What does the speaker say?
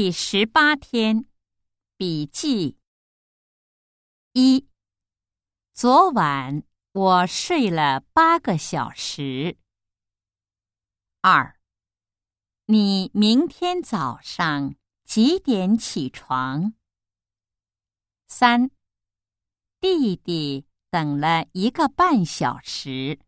第十八天笔记。一昨晚我睡了八个小时。二你明天早上几点起床？三弟弟等了一个半小时。